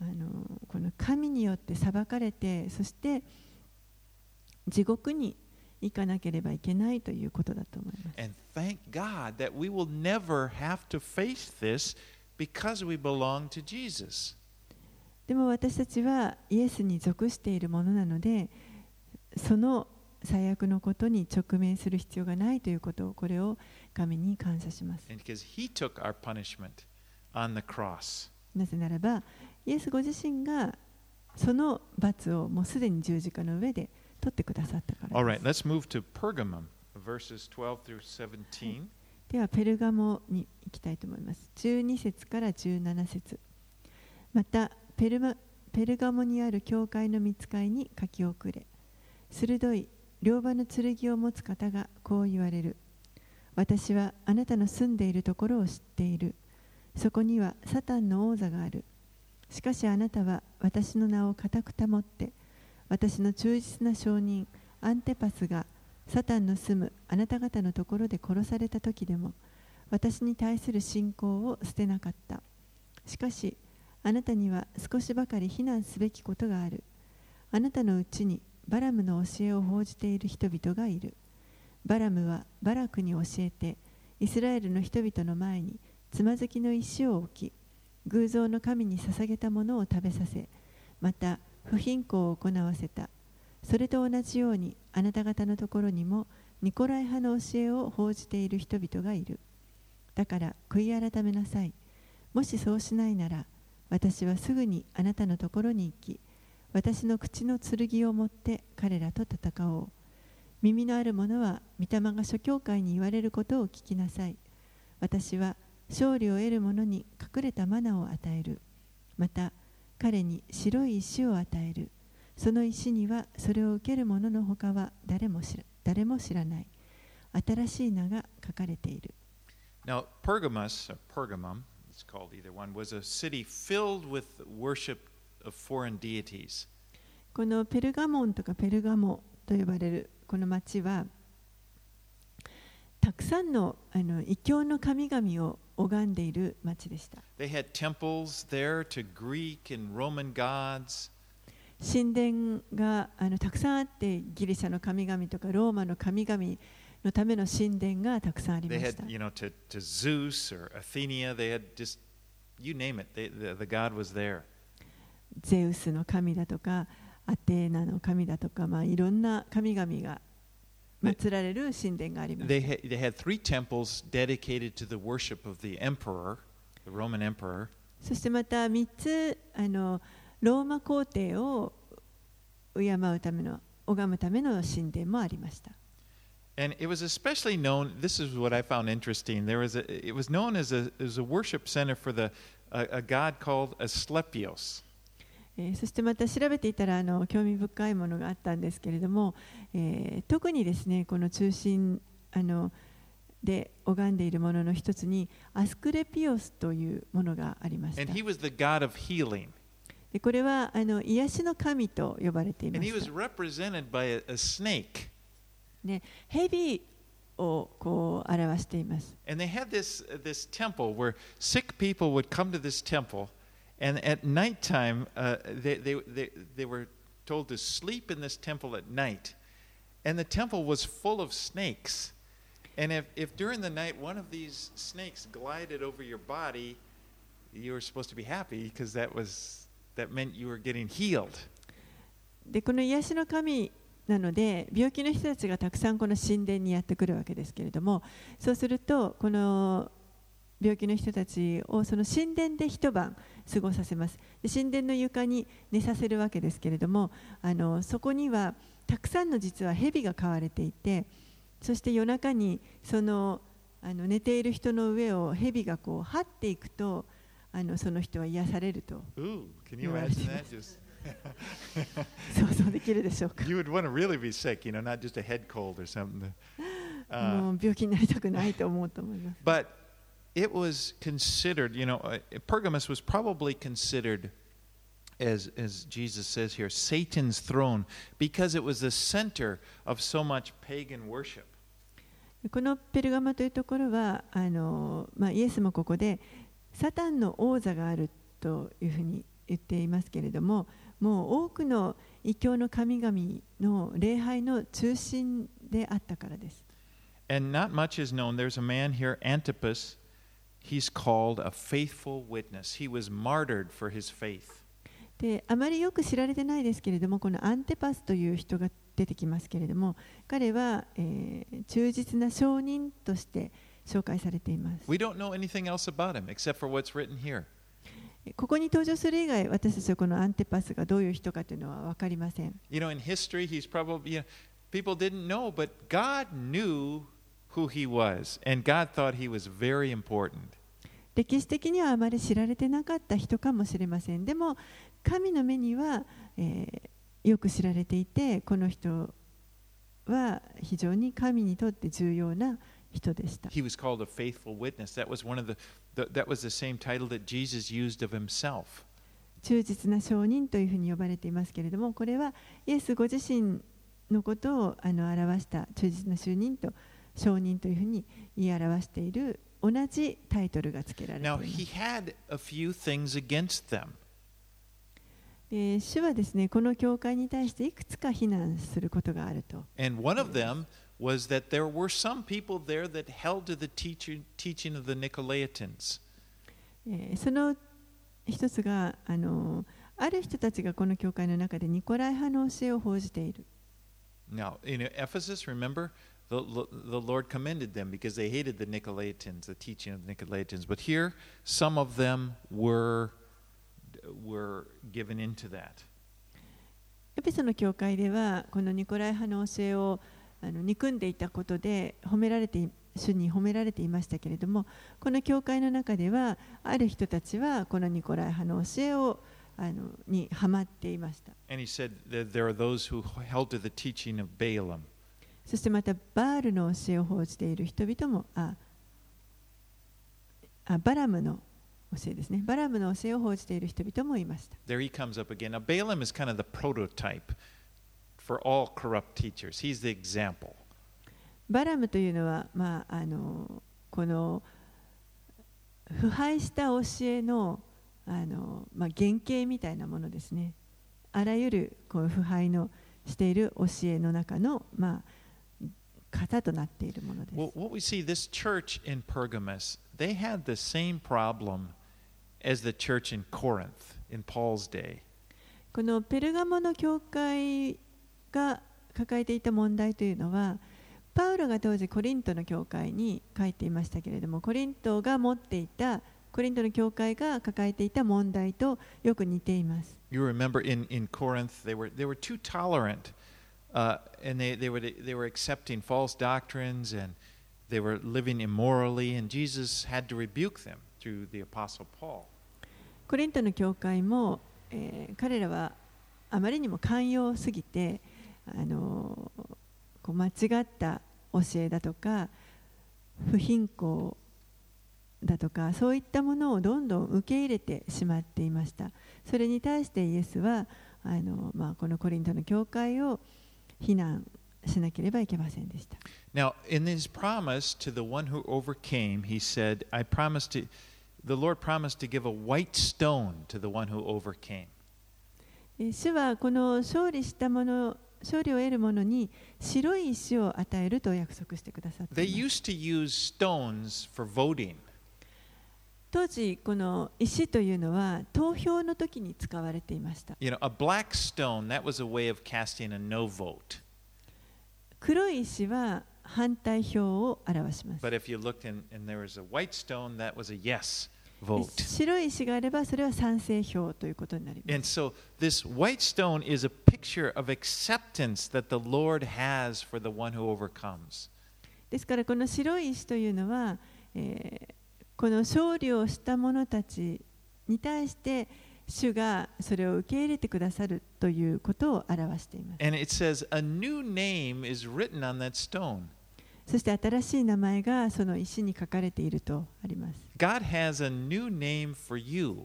あのこの神によって裁かれてそして地獄に行かなければいけないということだと思います。To Jesus. でも私たちはイエスに属しているものなのでその最悪のことに直面する必要がないということをこれを神に感謝します。なぜならばイエスご自身がその罰をもうすでに十字架の上で取ってくださったから All です。Right, let's move to Pergamum, verses 12 through 17. ではペルガモに行きたいと思います。12節から17節。またペルマペルガモにある教会の見つかいに書き遅れ。鋭い両刃の剣を持つ方がこう言われる。私はあなたの住んでいるところを知っている。そこにはサタンの王座があるしかしあなたは私の名を固く保って私の忠実な証人アンテパスがサタンの住むあなた方のところで殺された時でも私に対する信仰を捨てなかった。しかしあなたには少しばかり非難すべきことがある。あなたのうちにバラムの教えを報じている人々がいる。バラムはバラクに教えてイスラエルの人々の前につまずきの石を置き偶像の神に捧げたものを食べさせまた不貧困を行わせた。それと同じようにあなた方のところにもニコライ派の教えを報じている人々がいる。だから悔い改めなさい。もしそうしないなら私はすぐにあなたのところに行き私の口の剣を持って彼らと戦おう。耳のある者は御霊が諸教会に言われることを聞きなさい。私は勝利を得る者に隠れたマナを与える。また彼に白い石を与える。その石にはそれを受ける者のほかは誰も知ら誰も知らない。新しい名が書かれている。Now, Pergamos, or Pergamum, it's called either one, was a city filled with worship of foreign deities. このペルガモンとかペルガモと呼ばれるこの町はたくさんのあの異教の神々を拝んでいる町でした They had temples there to Greek and Roman gods. 神殿があのたくさんあってギリシャの神々とかローマの神々のための神殿がたくさんありま They した had, you know, to, to Zeus or Athenia, they had just, you name it, they, the, the god was there. ゼウスの神だとかアテーナの神だとか、まあ、いろんな神々が祀られる神殿があります They had, they had three temples dedicated to the worship of the emperor, the Roman emperor. そしてまた3つあのローマ皇帝を敬うための拝むための神殿もありました And it was especially known, this is what I found interesting. There was a, it was known as a, as a worship center for the, a, a god called Asclepios. そしてまた調べていたらあの興味深いものがあったんですけれども、え、特にですねこの中心あので拝んでいるものの一つにアスクレピオスというものがありますた。でこれはあの癒しの神と呼ばれています。ね、蛇をこう表しています。And they had this, this temple where sick people would come to this temple. and at nighttime, uh, they, they, they, they were told to sleep in this temple at night. And the temple was full of snakes. And if, if during the night one of these snakes glided over your body, you were supposed to be happy because that, was, that meant you were getting healed. でこの癒しの神なので病気の人たちがたくさんこの神殿にやってくるわけですけれどもそうするとこの 病気の人たちをその神殿で一晩過ごさせますで神殿の床に寝させるわけですけれどもあのそこにはたくさんの実は蛇が飼われていてそして夜中にそのあの寝ている人の上を蛇がこう張っていくとあのその人は癒されると can you You're right. imagine that? Just 想像できるでしょうか？You would want to really be sick, you know, not just a head cold or something. Uh, もう病気になりたくないと思うと思います。But it was considered, you know, uh, Pergamus was probably considered, as, as Jesus says here, Satan's throne because it was the center of so much pagan worship. このペルガマというところはあの、まあ、イエスもここでサタンの王座があるというふうに言っていますけれどももう多くの異教の神々の礼拝の中心であったからです。 And not much is known. There's a man here, Antipas. He's called a faithful witness. He was martyred for his faith. であまりよく知られてないですけれどもこのアンテパスという人が出てきますけれども彼は、えー忠実な証人として紹介されています。 We don't know anything else about him except for what's written here. ここに登場する以外、私たちはこのアンテパスがどういう人かというのは分かりません。 You know, in history, he's probably, you know, people didn't know, but God knew who he was, and God thought he was very important. 歴史的にはあまり知られてなかった人かもしれません。でも、神の目には、えーよく知られていて、この人は非常に神にとって重要な人でした。He was called a faithful witness. That was one of the, the that was the same title that Jesus used of himself. 忠実な証人というふうに呼ばれていますけれども、これはイエスご自身のことをあの表した忠実な証人と証人というふうに言い表している同じタイトルが付けられてい Now ます。he had a few things against them. で主はですねこの教会に対していくつか非難することがあると。And one of them was that there were some people there that held to the teaching, teaching of the Nicolaitans. えーその一つがあのある人たちがこの教会の中でニコライ派の教えを報じている。Now, in Ephesus, remember, the, the Lord commended them because they hated the Nicolaitans, the teaching of the Nicolaitans. But here, some of them were, were given into that. エペソの教会ではこのニコライ派の教えをあの憎んでいたことで褒められてい主に褒められていましたけれどもこの教会の中ではある人たちはこのニコライ派の教えをあのにハマっていました And he said that there are those who held to the teaching of Balaam. そしてまたバールの教えを報じている人々もああバラムの教えですねバラムの教えを報じている人々もいました There he comes up again. Now, Balaam is kind of the prototype for all corrupt teachers. He's the example. バラムというのは、まあ、あのこの腐敗した教えのあの、まあ、原型みたいなものですね。あらゆるこう腐敗のしている教えの中の、まあ、型となっているものです。Well, what we see, this church in Pergamus, they had the same problem as the church in Corinth in Paul's day. このペルガモの教会が抱えていた問題というのはパウロが当時コリントの教会に書いていましたけれどもコリントが持っていたコリントの教会が抱えていた問題とよく似ています。You remember in, in Corinth, they were, they were too tolerant, uh, and they, they, were, they were accepting false doctrines, and they were living immorally, and Jesus had to rebuke them through the Apostle Paul. コリントの教会も、えー彼らはあまりにも寛容すぎてあのこう間違った教えだとか不貧困だとかそういったものをどんどん受け入れてしまっていましたそれに対してイエスはあの、まあ、このコリントの教会を非難しなければいけませんでした。 Now, in his promise to the one who overcame, he said, I promise to, the Lord promised to give a white stone to the one who overcame. えー主はこの勝利したもの勝利を得る者に白い石を与えると約束してくださって They います used to use stones for voting. 当時この石というのは投票の時に使われていました You know, a black stone, that was a way of casting a no vote. 黒い石は反対票を表します But if you looked and, and there was a white stone, that was a yes で vote. 白い石があればそれは賛成票ということになります And so this white stone is a picture of acceptance that the Lord has for the one who overcomes. ですからこの白い石というのは、えーこの勝利をした者たちに対して主がそれを受け入れてくださるということを表しています And it says, a new name is written on that stone. そして新しい名前がその石に書かれているとあります God has a new name for you.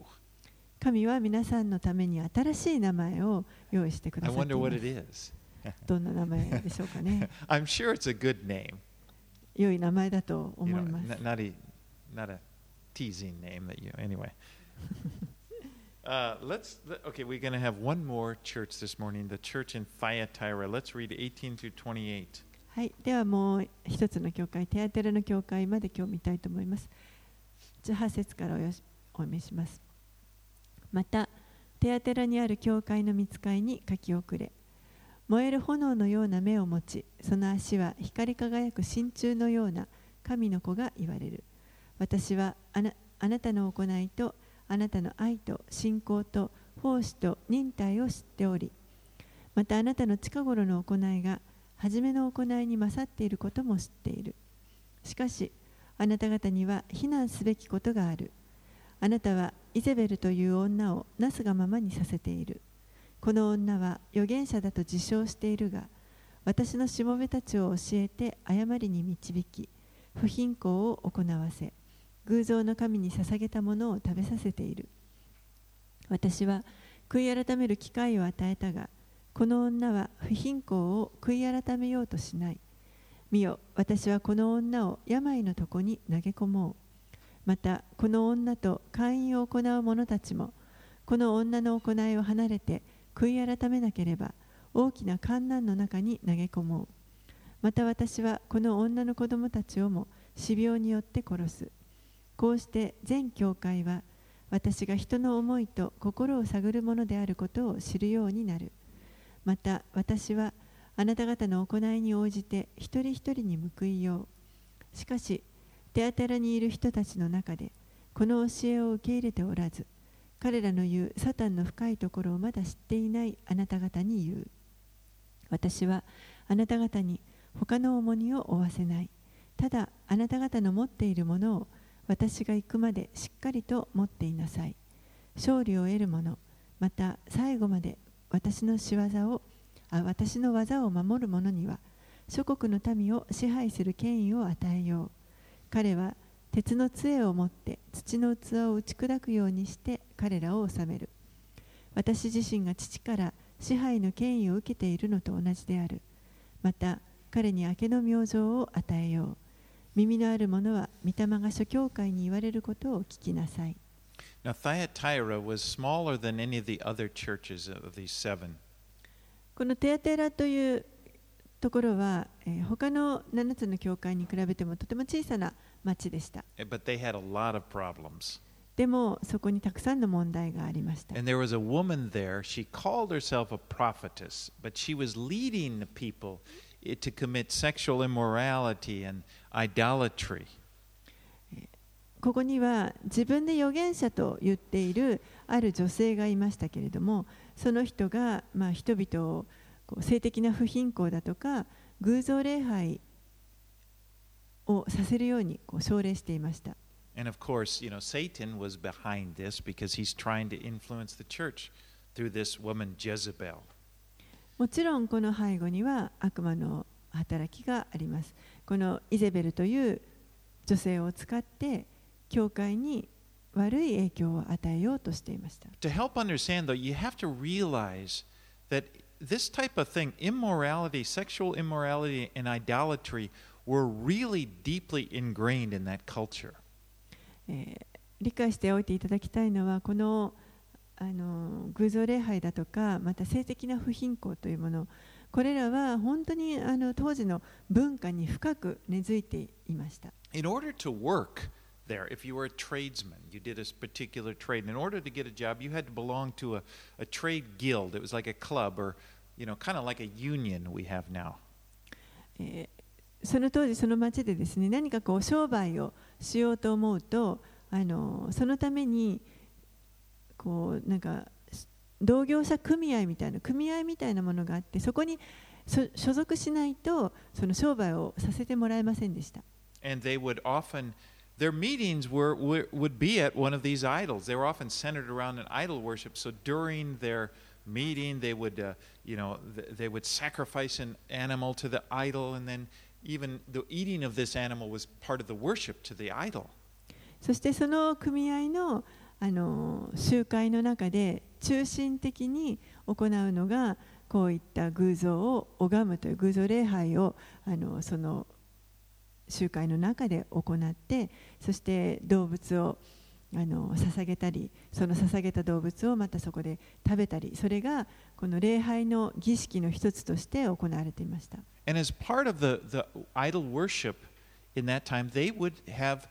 神は皆さんのために新しい名前を用意してくだ I さってい wonder ま what す it is. どんな名前でしょうかね I'm sure it's a good name. 良い名前だと You 思 know, います not a not a teasing name that you anyway. Uh, let's let- okay. We're going to have one more church this morning. The church in Thyatira. Let's read 18 through 28. はい、ではもう一つの教会、テアテラの教会まで今日見たいと思います。18節からおよしお読みします。また、テアテラにある教会の見つかいに書き遅れ、燃える炎のような目を持ち、その足は光り輝く真鍮のような神の子が言われる。私はあなあなたの行いと、あなたの愛と信仰と奉仕と忍耐を知っており、またあなたの近頃の行いが、初めの行いに勝っていることも知っている。しかし、あなた方には非難すべきことがある。あなたはイゼベルという女をなすがままにさせている。この女は預言者だと自称しているが、私のしもべたちを教えて誤りに導き、不貧困を行わせ、偶像の神に捧げたものを食べさせている。私は悔い改める機会を与えたが、この女は不貧困を悔い改めようとしない。見よ、私はこの女を病のとこに投げ込もう。また、この女と会員を行う者たちも、この女の行いを離れて悔い改めなければ、大きな観難の中に投げ込もう。また私はこの女の子供たちをも死病によって殺す。こうして全教会は、私が人の思いと心を探るものであることを知るようになる。また私はあなた方の行いに応じて一人一人に報いよう。しかし、テアテラにいる人たちの中で、この教えを受け入れておらず、彼らの言うサタンの深いところをまだ知っていないあなた方に言う。私はあなた方に他の重荷を負わせない。ただあなた方の持っているものを私が行くまでしっかりと持っていなさい。勝利を得る者、また最後まで私の仕業をあ私の技を守る者には諸国の民を支配する権威を与えよう。彼は鉄の杖を持って土の器を打ち砕くようにして彼らを治める。私自身が父から支配の権威を受けているのと同じである。また彼に明けの明星を与えよう。耳のある者は御霊が諸教会に言われることを聞きなさい Now Thyatira was smaller than any of the other churches of these seven. このテアテラというところは、えー他の7つの教会に比べてもとても小さな町でした。eh, But they had a lot of problems. でもそこにたくさんの問題がありました。And there was a woman there. She called herself a prophetess, but she was leading the people eh, to commit sexual immorality and idolatry. ここには自分で預言者と言っているある女性がいましたけれどもその人がまあ人々をこう性的な不貧困だとか偶像礼拝をさせるようにこう奨励していました。And of course, you know, Satan was behind this because he's trying to influence the church through this woman Jezebel. もちろんこの背後には悪魔の働きがあります。このイゼベルという女性を使って教会に悪い影響を与えようとしていました。To help understand, though, you have to realize that this type of thing, immorality, sexual immorality, and idolatry, were really deeply ingrained in that culture. えー理解しておいていただきたいのはこのあの偶像礼拝だとかまた性的な不貧困というものこれらは本当にあの当時の文化に深く根付いていました。In order to work there, if you were a tradesman, you did a particular trade. In order to get a job, you had to belong to a, a trade guild. It was like a club or, you know, kind of like a union we have now. えーその当時その町でですね何かこう商売をしようと思うとあのそのためにこうなんか同業者組合みたいな組合みたいなものがあってそこに所所属しないとその商売をさせてもらえませんでした。And they would often, their meetings were, would be at one of these idols. They were often centered around an idol worship. So during their meeting, they would, uh, you know, th- they would sacrifice an animal to the idol, and then even the eating of this animal was part of the worship to the idol. そしてその組合のあの集会の中で中心的に行うのがこういった偶像を拝むという偶像礼拝をあのその集会の中で行ってそして動物をあの捧げたりその捧げた動物をまたそこで食べたりそれがこの礼拝の儀式の一つとして行われていました。And as part of the, the idol worship in that time, they would have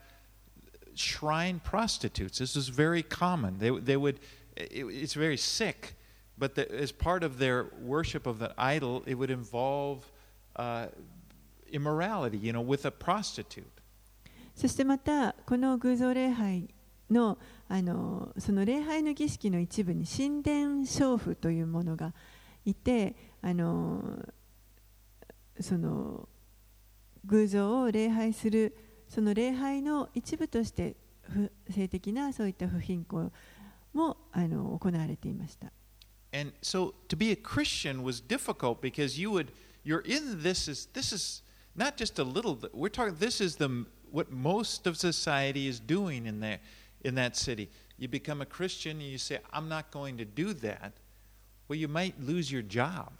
shrine prostitutes. This was very common. They, they would, it, it's very sick, but the, as part of their worship of the idol, it would involve uh, immorality, you know, with a prostitute. そしてまたこの偶像礼拝のあのその礼拝の儀式の一部に神殿娼婦というものがいてあのその偶像を礼拝するその礼拝の一部として不性的なそういった不貧困もあの行われていました。And so to be a Christian was difficult because you would you're in this is this is not just a little we're talking this is the what most of society is doing in there in that city. You become a Christian and you say I'm not going to do that. Well, you might lose your job.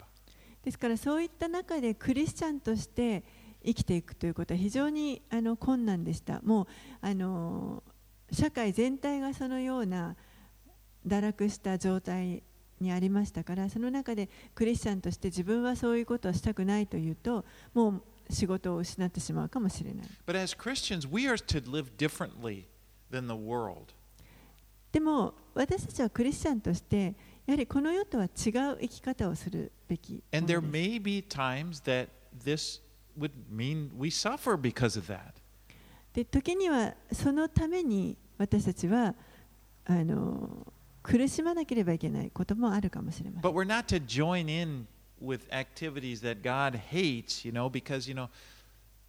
ですからそういった中でクリスチャンとして生きていくということは非常にあの困難でした。もうあの社会全体がそのような堕落した状態にありましたからその中でクリスチャンとして自分はそういうことはしたくないというともう仕事を失ってしまうかもしれない。But as Christians, we are to live differently than the world. でも私たちはクリスチャンとしてやはりこの世とは違う生き方をするべき And there。may be times that this would mean we suffer because of that. で時にはそのために私たちはあの苦しまなければいけないこともあるかもしれません But。we're not to join in with activities that God hates, you know, because, you know,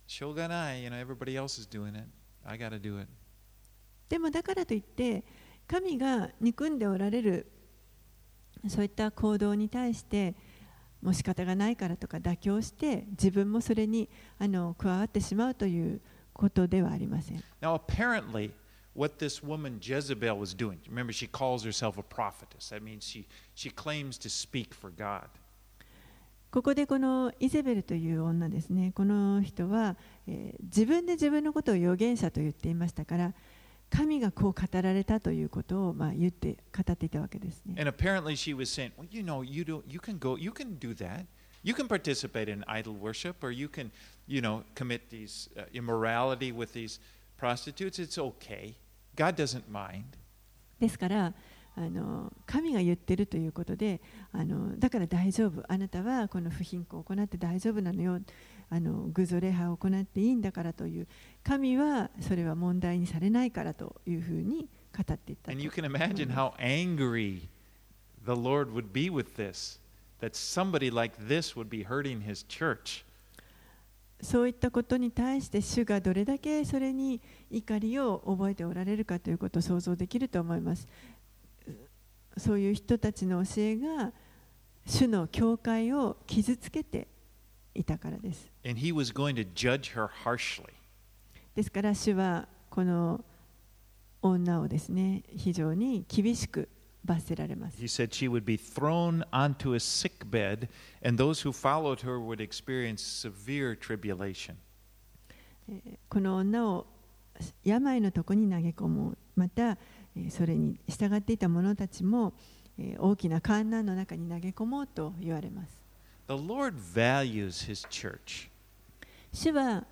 shoganai, you know, everybody else is doing it. I got to do it. でもだからといって神が憎んでおられるそういった行動に対してもう仕方がないからとか妥協して自分もそれにあの加わってしまうということではありません。Now, apparently, what this woman Jezebel was doing, remember, she calls herself a prophetess. That means she, she claims to speak for God. ここでこのイゼベルという女ですね、この人は、えー自分で自分のことを預言者と言っていましたから、神がこう語られたということをまあ言って語っていたわけですね。And apparently, she was saying, well, you know, you, don't, you can go, you can do that. You can participate in idol worship, or you can, you know, commit these uh, immorality with these prostitutes. It's okay. God doesn't mind. ですからあの神が言ってるということであのだから大丈夫あなたはこの不貧困を行って大丈夫なのよあの偶像礼拝を行っていいんだからという神はそれは問題にされないからというふうに語っていったと And you can imagine how angry the Lord would be with this, that somebody like this would be hurting his church. そういったことに対して主がどれだけそれに怒りを覚えておられるかということを想像できると思います。そういう人たちの教えが主の教会を傷つけていたからです。And he was going to judge her harshly. ですから主はこの女をですね非常に厳しく罰せられます He said she would be thrown onto a sick bed, and those who followed her would experience severe tribulation. えーこの女を病のとこに投げ込むまたえーそれに従っていた者たちもえー大きな観難の中に投げ込もうと言われます The Lord values His church. 主は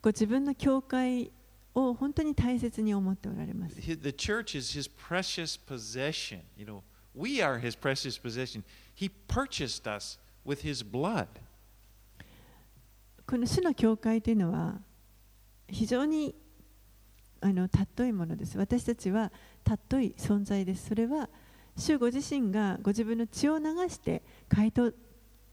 ご自分の教会を本当に大切に思っておられます The church is His precious possession. You know, we are His precious possession. He purchased us with His blood. この主の教会というのは非常にあの尊いものです私たちは尊い存在ですそれは主ご自身がご自分の血を流して買い取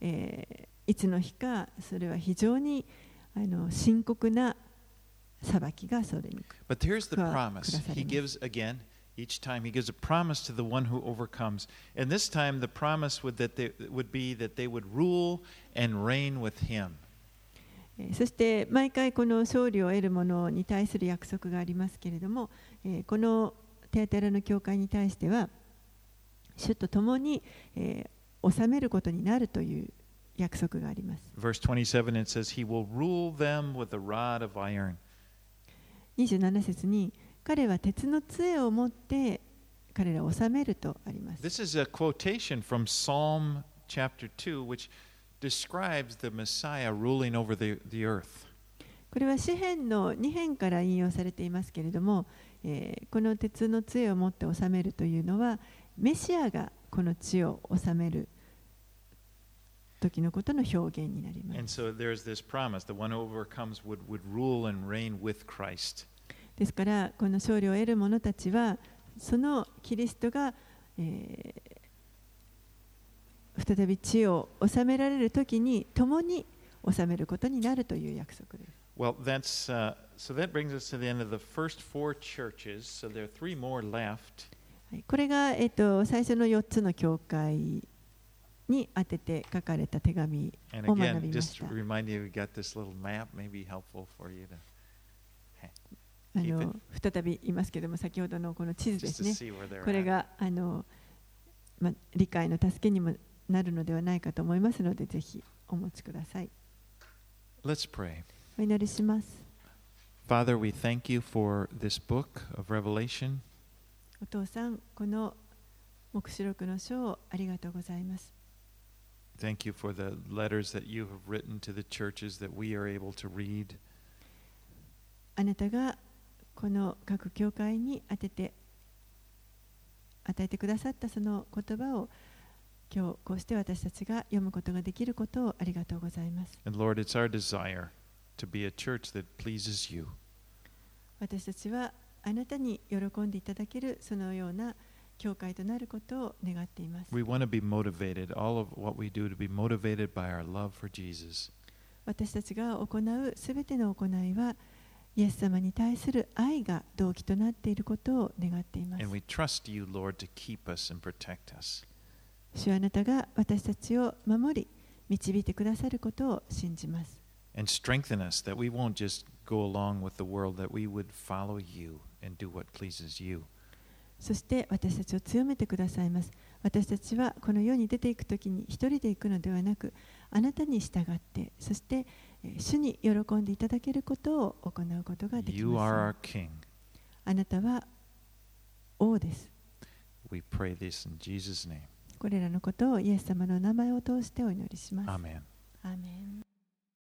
えーいつの日かそれは非常にあの深刻な裁きがそれに But here's the promise He gives again. Each time he gives a promise to the one who overcomes. And this time the promise would, that they, would be that they would rule and reign with him. えーそして毎回この勝利を得る者に対する約束がありますけれども、えーこのテアテラの教会に対しては主と共に、えー治めることになるという約束があります。27節に、彼は鉄の杖を持って彼らを治めるとあります。This is a quotation from Psalm chapter 2, which describes the Messiah ruling over the, the earth. これは詩篇の2編から引用されていますけれども、えー、この鉄の杖を持って治めるというのは、メシアがこの地を治める時のことの表現になります。so promise would, would. ですからこの勝利を得る者たちはそのキリストが、えー再び地を治められる時に共に治めることになるという約束です。Well, that's uh, so that brings us to the end of the first four churches. So there are three more left. これが、えっと、最初の4つの教会に当てて書かれた手紙を学びました。あの再び言いますけれども、先ほどのこの地図ですね、これがあの、ま、理解の助けにもなるのではないかと思いますので、ぜひお持ちください。S pray. お祈りします。お父さん、この黙示録の書をありがとうございます。Thank you for the letters that you have written to the churches that we are able to read. あなたがこの各教会に当てて与えてくださったその言葉を今日こうして私たちが読むことができることをありがとうございます。And Lord, it's our desire to be a church that pleases you. 私たちはあなたに喜んでいただけるそのような教会となることを願っています。We want to be motivated, all of what we do, to be motivated by our love for Jesus. 私たちが行うすべての行いはイエス様に対する愛が動機となっていることを願っています And。we trust you, Lord, to keep us and protect us. 主はあなたが私たちを守り導いてくださることを信じます。And strengthen us that we won't just go along with the world, that we would follow you and do what pleases you. そして私たちを強めてくださいます。私たちはこの世に出ていくときに一人で行くのではなく、あなたに従って、そしてえー主に喜んでいただけることを行うことができ You ま are す our。King. あなたは王です。We pray this in Jesus' name. これらのことをイエス様の名前を通してお祈りします。アーメン